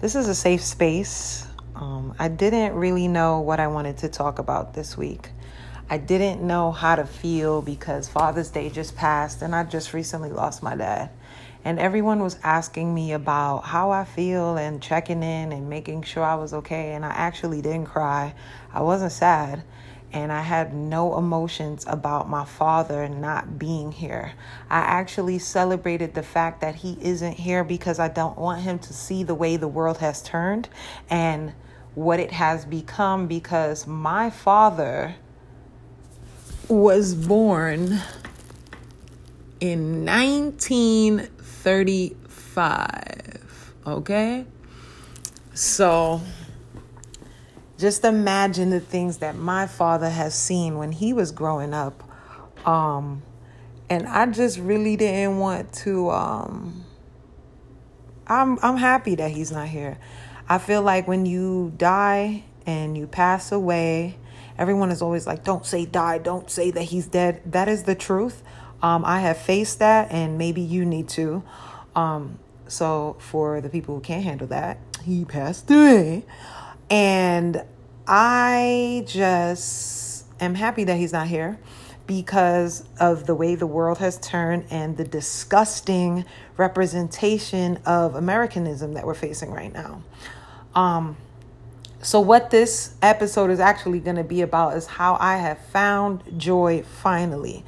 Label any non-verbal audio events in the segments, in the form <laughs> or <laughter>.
This is a safe space. Um, I didn't really know what I wanted to talk about this week. I didn't know how to feel because Father's Day just passed and I just recently lost my dad. And everyone was asking me about how I feel and checking in and making sure I was okay. And I actually didn't cry. I wasn't sad and I had no emotions about my father not being here. I actually celebrated the fact that he isn't here because I don't want him to see the way the world has turned and what it has become because my father was born in 1935. Okay? So just imagine the things that my father has seen when he was growing up. Um, and I just really didn't want to um, I'm I'm happy that he's not here. I feel like when you die and you pass away, everyone is always like, "Don't say die, don't say that he's dead." That is the truth. Um, I have faced that, and maybe you need to. Um, so for the people who can't handle that, he passed away. And I just am happy that he's not here because of the way the world has turned and the disgusting representation of Americanism that we're facing right now. Um, so, what this episode is actually going to be about is how I have found joy finally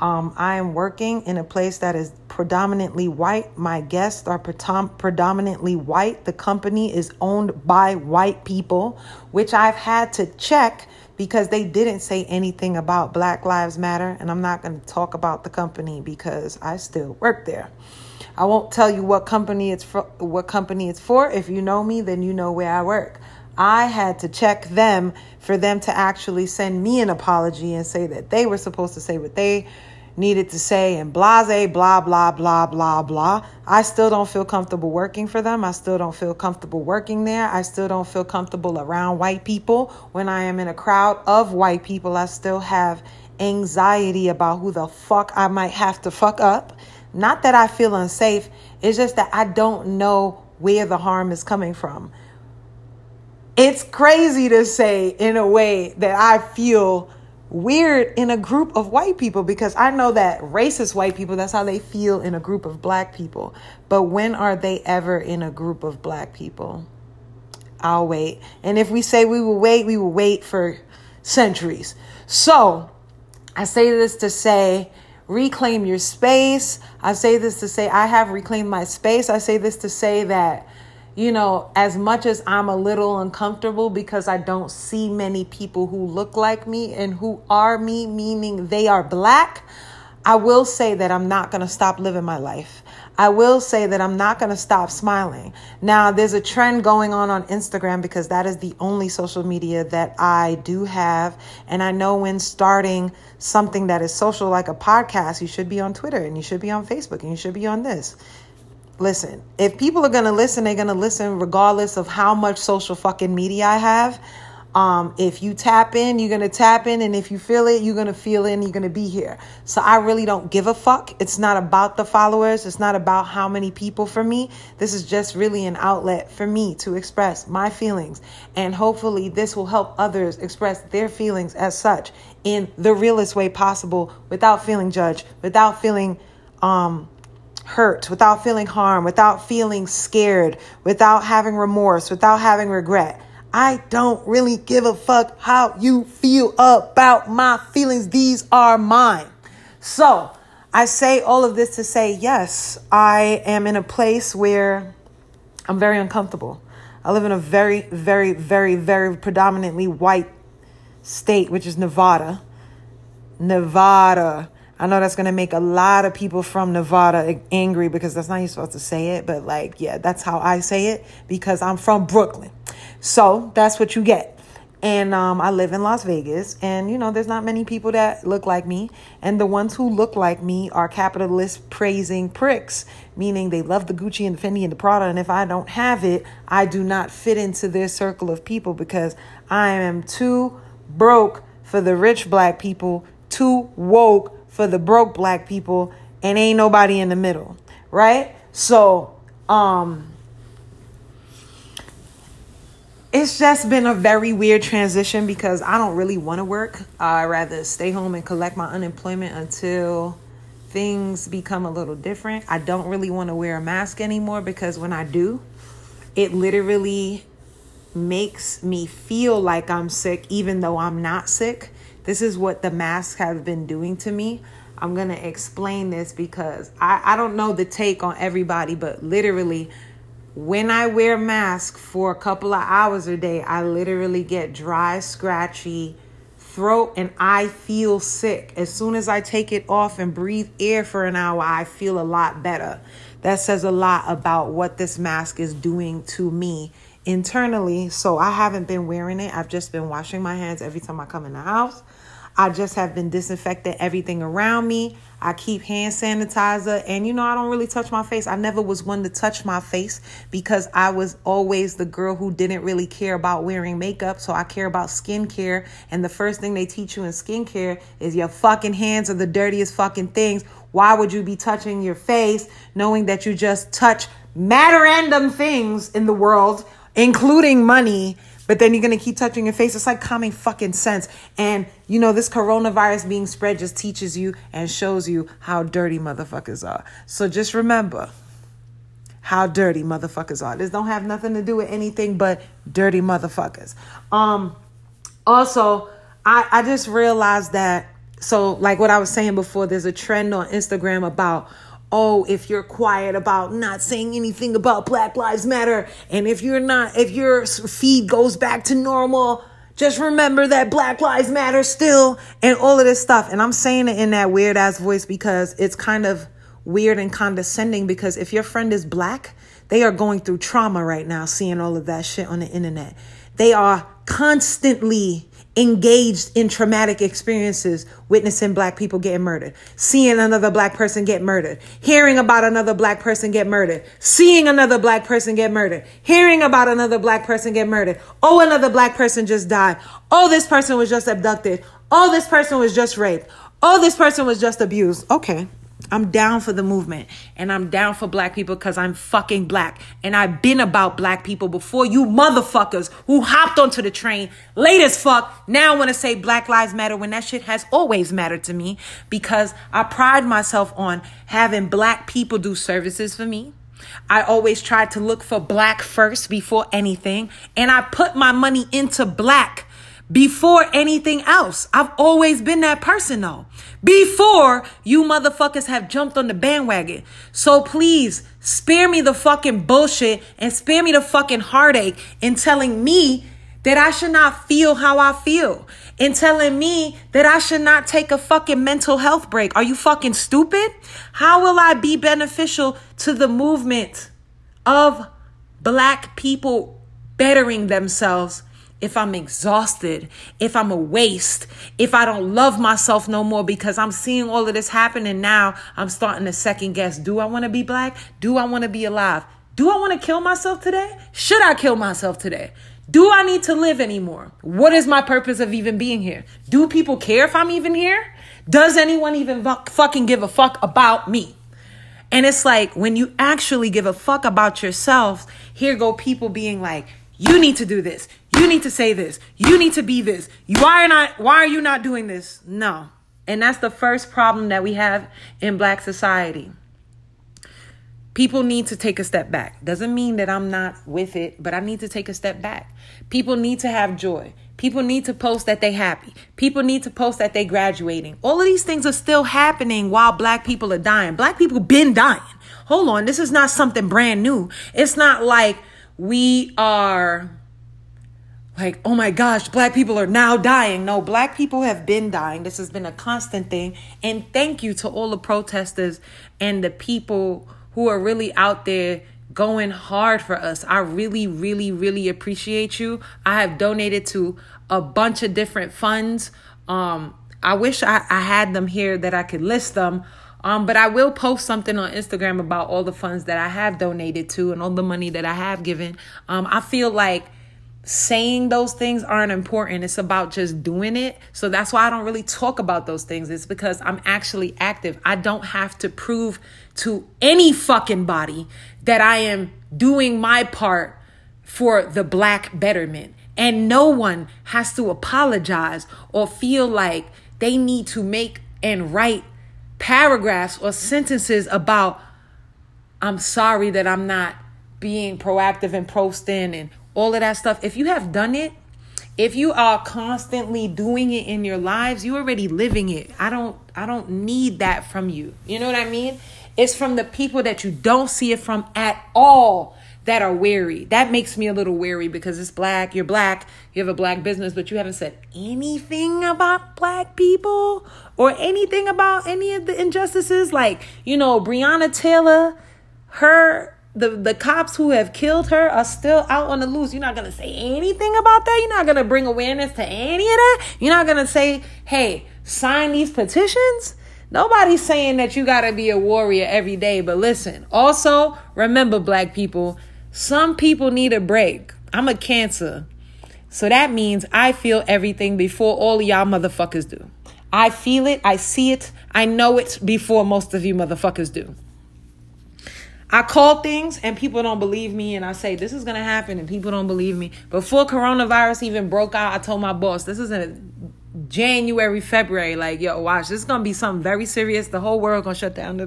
um, I am working in a place that is predominantly white. My guests are predominantly white. The company is owned by white people, which I've had to check because they didn't say anything about Black Lives Matter. And I'm not going to talk about the company because I still work there. I won't tell you what company it's for. What company it's for. If you know me, then you know where I work. I had to check them for them to actually send me an apology and say that they were supposed to say what they needed to say and blase, blah, blah, blah, blah, blah. I still don't feel comfortable working for them. I still don't feel comfortable working there. I still don't feel comfortable around white people. When I am in a crowd of white people, I still have anxiety about who the fuck I might have to fuck up. Not that I feel unsafe, it's just that I don't know where the harm is coming from it's crazy to say in a way that I feel weird in a group of white people because I know that racist white people, that's how they feel in a group of black people. But when are they ever in a group of black people? I'll wait. And if we say we will wait, we will wait for centuries. So I say this to say, reclaim your space. I say this to say, I have reclaimed my space. I say this to say that you know, as much as I'm a little uncomfortable because I don't see many people who look like me and who are me, meaning they are black, I will say that I'm not going to stop living my life. I will say that I'm not going to stop smiling. Now, there's a trend going on on Instagram because that is the only social media that I do have. And I know when starting something that is social like a podcast, you should be on Twitter and you should be on Facebook and you should be on this listen, if people are going to listen, they're going to listen regardless of how much social fucking media I have. Um, if you tap in, you're going to tap in. And if you feel it, you're going to feel it and you're going to be here. So I really don't give a fuck. It's not about the followers. It's not about how many people for me. This is just really an outlet for me to express my feelings. And hopefully this will help others express their feelings as such in the realest way possible without feeling judged, without feeling, um, hurt, without feeling harm, without feeling scared, without having remorse, without having regret. I don't really give a fuck how you feel about my feelings. These are mine. So I say all of this to say, yes, I am in a place where I'm very uncomfortable. I live in a very, very, very, very predominantly white state, which is Nevada. Nevada. I know that's going to make a lot of people from Nevada angry because that's not you're supposed to say it, but like, yeah, that's how I say it because I'm from Brooklyn. So that's what you get. And um, I live in Las Vegas, and you know, there's not many people that look like me. And the ones who look like me are capitalist praising pricks, meaning they love the Gucci and the Fendi and the Prada. And if I don't have it, I do not fit into their circle of people because I am too broke for the rich black people, too woke for the broke black people and ain't nobody in the middle, right? So, um it's just been a very weird transition because I don't really want to work. I rather stay home and collect my unemployment until things become a little different. I don't really want to wear a mask anymore because when I do, it literally makes me feel like I'm sick even though I'm not sick. This is what the masks have been doing to me. I'm going to explain this because I, I don't know the take on everybody, but literally, when I wear mask for a couple of hours a day, I literally get dry, scratchy throat and I feel sick. As soon as I take it off and breathe air for an hour, I feel a lot better. That says a lot about what this mask is doing to me internally. So I haven't been wearing it. I've just been washing my hands every time I come in the house. I just have been disinfecting everything around me. I keep hand sanitizer and you know I don't really touch my face. I never was one to touch my face because I was always the girl who didn't really care about wearing makeup, so I care about skincare and the first thing they teach you in skincare is your fucking hands are the dirtiest fucking things. Why would you be touching your face knowing that you just touch matter random things in the world including money but then you're gonna keep touching your face. It's like common fucking sense. And you know, this coronavirus being spread just teaches you and shows you how dirty motherfuckers are. So just remember how dirty motherfuckers are. This don't have nothing to do with anything but dirty motherfuckers. Um also I, I just realized that so like what I was saying before, there's a trend on Instagram about oh, if you're quiet about not saying anything about Black Lives Matter, and if you're not, if your feed goes back to normal, just remember that Black Lives Matter still, and all of this stuff. And I'm saying it in that weird ass voice because it's kind of weird and condescending because if your friend is black, they are going through trauma right now, seeing all of that shit on the internet. They are constantly engaged in traumatic experiences, witnessing black people getting murdered, seeing another black person get murdered, hearing about another black person get murdered, seeing another black person get murdered, hearing about another black person get murdered. Oh, another black person just died. Oh, this person was just abducted. Oh, this person was just raped. Oh, this person was just abused. Okay. I'm down for the movement and I'm down for black people because I'm fucking black. And I've been about black people before you motherfuckers who hopped onto the train late as fuck now want to say Black Lives Matter when that shit has always mattered to me because I pride myself on having black people do services for me. I always try to look for black first before anything. And I put my money into black before anything else. I've always been that person though. Before you motherfuckers have jumped on the bandwagon. So please spare me the fucking bullshit and spare me the fucking heartache in telling me that I should not feel how I feel. In telling me that I should not take a fucking mental health break. Are you fucking stupid? How will I be beneficial to the movement of black people bettering themselves if I'm exhausted, if I'm a waste, if I don't love myself no more because I'm seeing all of this happen and now I'm starting to second guess do I want to be black? Do I want to be alive? Do I want to kill myself today? Should I kill myself today? Do I need to live anymore? What is my purpose of even being here? Do people care if I'm even here? Does anyone even fucking give a fuck about me? And it's like when you actually give a fuck about yourself, here go people being like, you need to do this. You need to say this. You need to be this. Why are not why are you not doing this? No. And that's the first problem that we have in black society. People need to take a step back. Doesn't mean that I'm not with it, but I need to take a step back. People need to have joy. People need to post that they happy. People need to post that they graduating. All of these things are still happening while black people are dying. Black people been dying. Hold on, this is not something brand new. It's not like we are like, oh my gosh, black people are now dying. No, black people have been dying. This has been a constant thing. And thank you to all the protesters and the people who are really out there going hard for us. I really, really, really appreciate you. I have donated to a bunch of different funds. Um, I wish I, I had them here that I could list them. Um, but I will post something on Instagram about all the funds that I have donated to and all the money that I have given. Um, I feel like saying those things aren't important. It's about just doing it. So that's why I don't really talk about those things. It's because I'm actually active. I don't have to prove to any fucking body that I am doing my part for the black betterment. And no one has to apologize or feel like they need to make and write paragraphs or sentences about, I'm sorry that I'm not being proactive and posting and all of that stuff. If you have done it, if you are constantly doing it in your lives, you're already living it. I don't I don't need that from you. You know what I mean? It's from the people that you don't see it from at all that are wary. That makes me a little wary because it's black, you're black, you have a black business, but you haven't said anything about black people or anything about any of the injustices. Like, you know, Breonna Taylor, her the, the cops who have killed her are still out on the loose. You're not gonna say anything about that. You're not gonna bring awareness to any of that. You're not gonna say, hey, sign these petitions. Nobody's saying that you gotta be a warrior every day. But listen, also remember, black people, some people need a break. I'm a cancer. So that means I feel everything before all y'all motherfuckers do. I feel it, I see it, I know it before most of you motherfuckers do. I call things and people don't believe me, and I say this is gonna happen, and people don't believe me. Before coronavirus even broke out, I told my boss this is in January, February, like yo, watch this is gonna be something very serious. The whole world gonna shut down.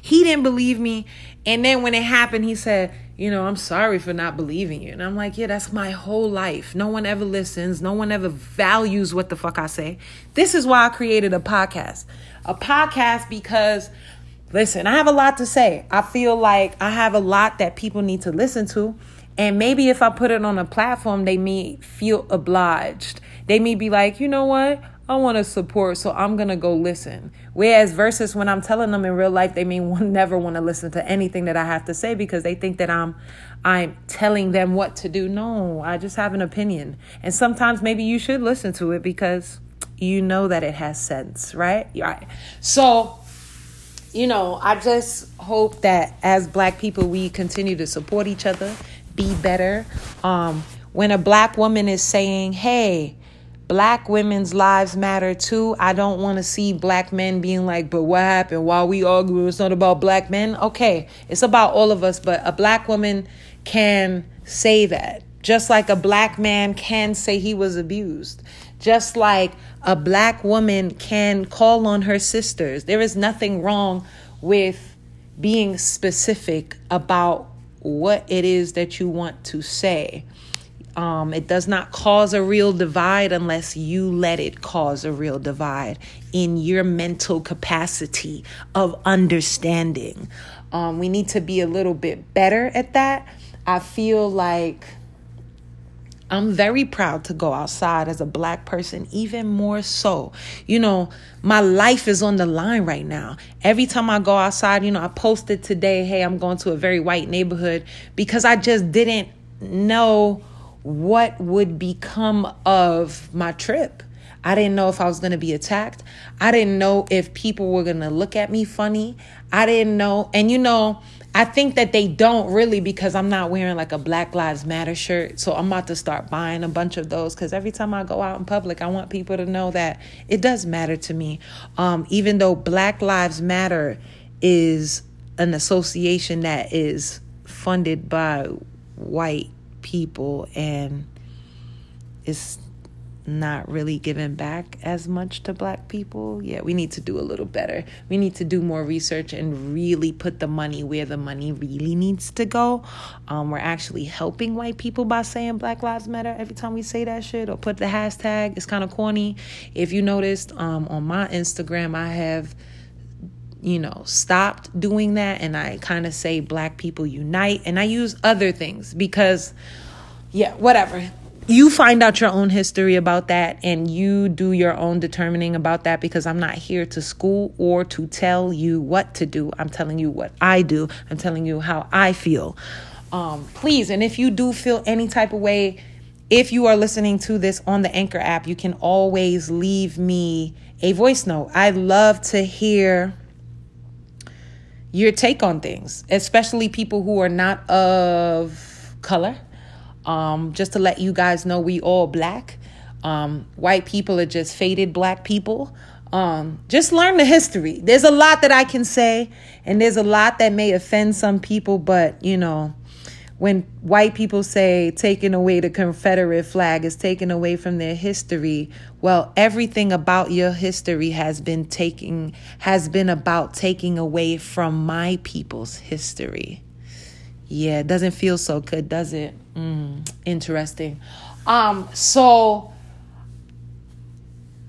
He didn't believe me, and then when it happened, he said, you know, I'm sorry for not believing you. And I'm like, yeah, that's my whole life. No one ever listens. No one ever values what the fuck I say. This is why I created a podcast. A podcast because Listen, I have a lot to say. I feel like I have a lot that people need to listen to. And maybe if I put it on a platform, they may feel obliged. They may be like, you know what? I want to support, so I'm going to go listen. Whereas, versus when I'm telling them in real life, they may <laughs> never want to listen to anything that I have to say because they think that I'm I'm telling them what to do. No, I just have an opinion. And sometimes maybe you should listen to it because you know that it has sense, right? Right. So, you know, I just hope that as black people, we continue to support each other, be better. Um, when a black woman is saying, hey, black women's lives matter too, I don't want to see black men being like, but what happened? While we argue, it's not about black men. Okay, it's about all of us, but a black woman can say that. Just like a black man can say he was abused. Just like a black woman can call on her sisters. There is nothing wrong with being specific about what it is that you want to say. Um, it does not cause a real divide unless you let it cause a real divide in your mental capacity of understanding. Um, we need to be a little bit better at that. I feel like I'm very proud to go outside as a black person, even more so. You know, my life is on the line right now. Every time I go outside, you know, I posted today, hey, I'm going to a very white neighborhood because I just didn't know what would become of my trip. I didn't know if I was going to be attacked. I didn't know if people were going to look at me funny. I didn't know. And you know, I think that they don't really because I'm not wearing like a Black Lives Matter shirt. So I'm about to start buying a bunch of those because every time I go out in public, I want people to know that it does matter to me. Um, even though Black Lives Matter is an association that is funded by white people and it's not really giving back as much to black people. Yeah, we need to do a little better. We need to do more research and really put the money where the money really needs to go. Um, we're actually helping white people by saying Black Lives Matter every time we say that shit or put the hashtag. It's kind of corny. If you noticed um, on my Instagram, I have you know, stopped doing that and I kind of say black people unite and I use other things because yeah, whatever you find out your own history about that and you do your own determining about that because I'm not here to school or to tell you what to do. I'm telling you what I do. I'm telling you how I feel. Um, please, and if you do feel any type of way, if you are listening to this on the Anchor app, you can always leave me a voice note. I love to hear your take on things, especially people who are not of color um, just to let you guys know, we all black. Um, white people are just faded black people. Um, just learn the history. There's a lot that I can say, and there's a lot that may offend some people, but you know, when white people say taking away the Confederate flag is taken away from their history, well, everything about your history has been taking has been about taking away from my people's history. Yeah, it doesn't feel so good, does it? Mm, interesting. Um, so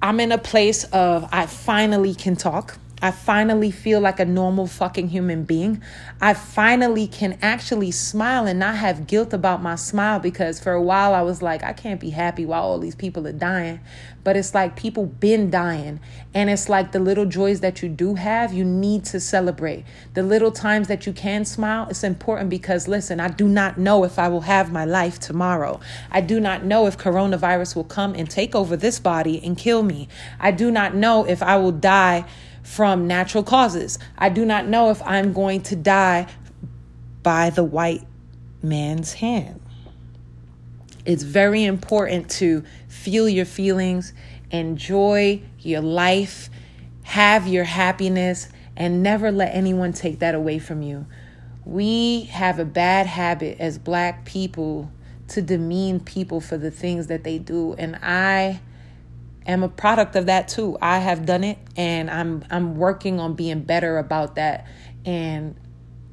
I'm in a place of I finally can talk. I finally feel like a normal fucking human being. I finally can actually smile and not have guilt about my smile because for a while I was like, I can't be happy while all these people are dying. But it's like people been dying. And it's like the little joys that you do have, you need to celebrate. The little times that you can smile, it's important because listen, I do not know if I will have my life tomorrow. I do not know if coronavirus will come and take over this body and kill me. I do not know if I will die from natural causes. I do not know if I'm going to die by the white man's hand. It's very important to feel your feelings, enjoy your life, have your happiness, and never let anyone take that away from you. We have a bad habit as black people to demean people for the things that they do. And I am a product of that too. I have done it and I'm I'm working on being better about that. And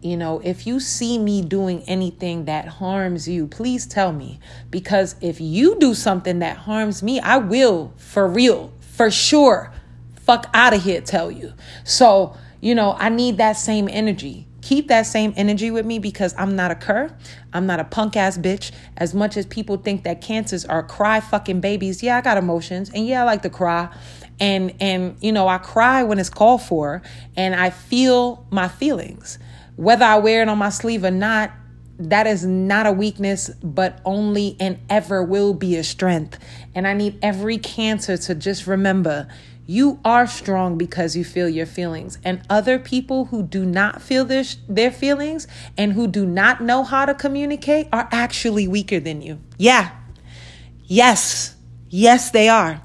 you know, if you see me doing anything that harms you, please tell me because if you do something that harms me, I will for real, for sure, fuck out of here tell you. So, you know, I need that same energy keep that same energy with me because I'm not a cur. I'm not a punk ass bitch. As much as people think that cancers are cry fucking babies, yeah, I got emotions and yeah, I like to cry. And and you know, I cry when it's called for and I feel my feelings. Whether I wear it on my sleeve or not, that is not a weakness, but only and ever will be a strength. And I need every cancer to just remember you are strong because you feel your feelings. And other people who do not feel their, their feelings and who do not know how to communicate are actually weaker than you. Yeah. Yes. Yes, they are.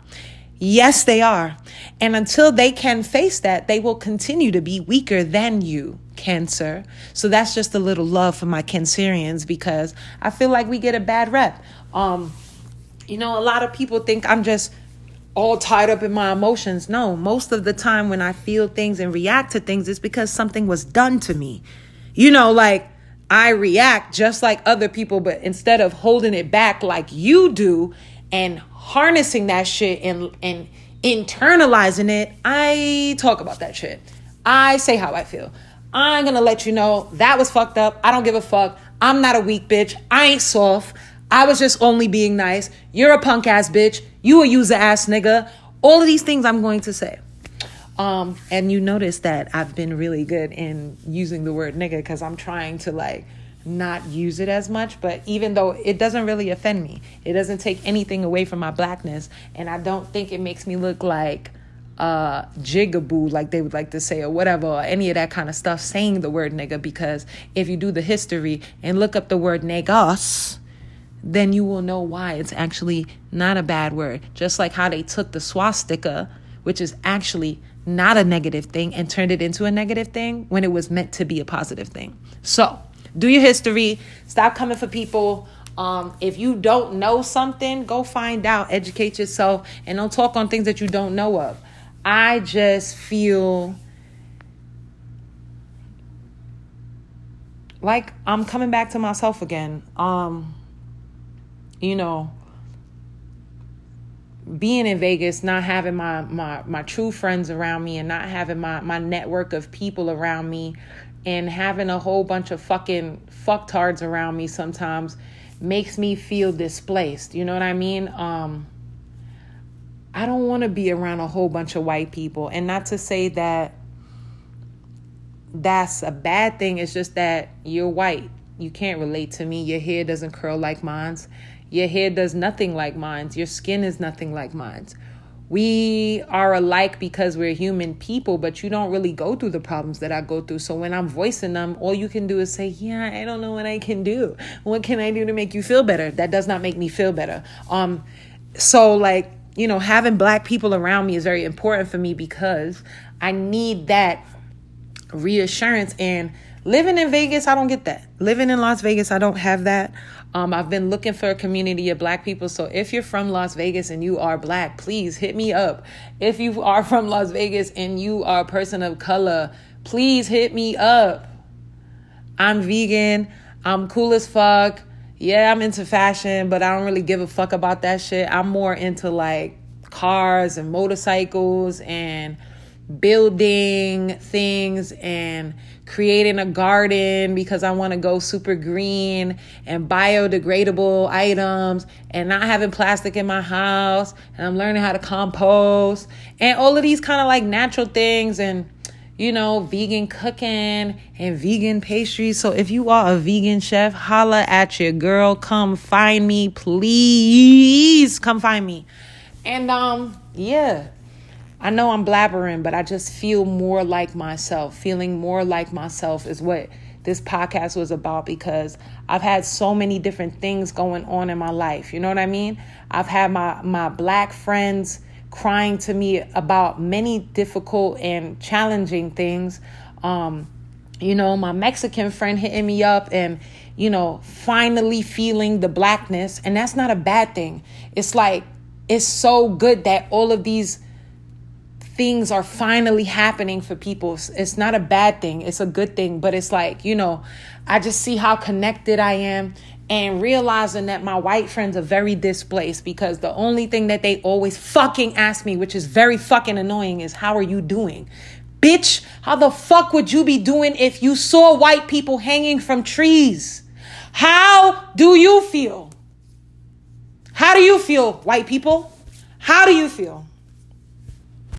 Yes, they are. And until they can face that, they will continue to be weaker than you, Cancer. So that's just a little love for my Cancerians because I feel like we get a bad rep. Um, you know, a lot of people think I'm just all tied up in my emotions. No, most of the time when I feel things and react to things, it's because something was done to me. You know, like I react just like other people, but instead of holding it back like you do and harnessing that shit and, and internalizing it, I talk about that shit. I say how I feel. I'm gonna let you know that was fucked up. I don't give a fuck. I'm not a weak bitch. I ain't soft. I was just only being nice. You're a punk ass bitch. You a user ass nigga. All of these things I'm going to say. Um, and you notice that I've been really good in using the word nigga because I'm trying to like not use it as much. But even though it doesn't really offend me, it doesn't take anything away from my blackness. And I don't think it makes me look like uh jigaboo like they would like to say or whatever or any of that kind of stuff saying the word nigga because if you do the history and look up the word negus then you will know why it's actually not a bad word. Just like how they took the swastika, which is actually not a negative thing, and turned it into a negative thing when it was meant to be a positive thing. So, do your history, stop coming for people. Um, if you don't know something, go find out, educate yourself, and don't talk on things that you don't know of. I just feel like I'm coming back to myself again. Um, you know, being in Vegas, not having my my my true friends around me and not having my my network of people around me and having a whole bunch of fucking fucktards around me sometimes makes me feel displaced. You know what I mean? Um I don't want to be around a whole bunch of white people and not to say that that's a bad thing. It's just that you're white. You can't relate to me. Your hair doesn't curl like mine's. Your hair does nothing like mine's. Your skin is nothing like mine's. We are alike because we're human people, but you don't really go through the problems that I go through. So when I'm voicing them, all you can do is say, Yeah, I don't know what I can do. What can I do to make you feel better? That does not make me feel better. Um, so like, you know, having black people around me is very important for me because I need that reassurance and Living in Vegas, I don't get that. Living in Las Vegas, I don't have that. Um, I've been looking for a community of black people. So if you're from Las Vegas and you are black, please hit me up. If you are <laughs> from Las Vegas and you are a person of color, please hit me up. I'm vegan. I'm cool as fuck. Yeah, I'm into fashion, but I don't really give a fuck about that shit. I'm more into like cars and motorcycles and building things and creating a garden because I want to go super green and biodegradable items and not having plastic in my house and I'm learning how to compost and all of these kind of like natural things and you know vegan cooking and vegan pastries so if you are a vegan chef holla at your girl come find me please come find me and um yeah I know I'm blabbering, but I just feel more like myself. Feeling more like myself is what this podcast was about because I've had so many different things going on in my life. You know what I mean? I've had my my black friends crying to me about many difficult and challenging things. Um, you know, my Mexican friend hitting me up and, you know, finally feeling the blackness. And that's not a bad thing. It's like, it's so good that all of these things are finally happening for people. It's not a bad thing, it's a good thing, but it's like, you know, I just see how connected I am and realizing that my white friends are very displaced because the only thing that they always fucking ask me, which is very fucking annoying, is how are you doing? Bitch, how the fuck would you be doing if you saw white people hanging from trees? How do you feel? How do you feel, white people? How do you feel?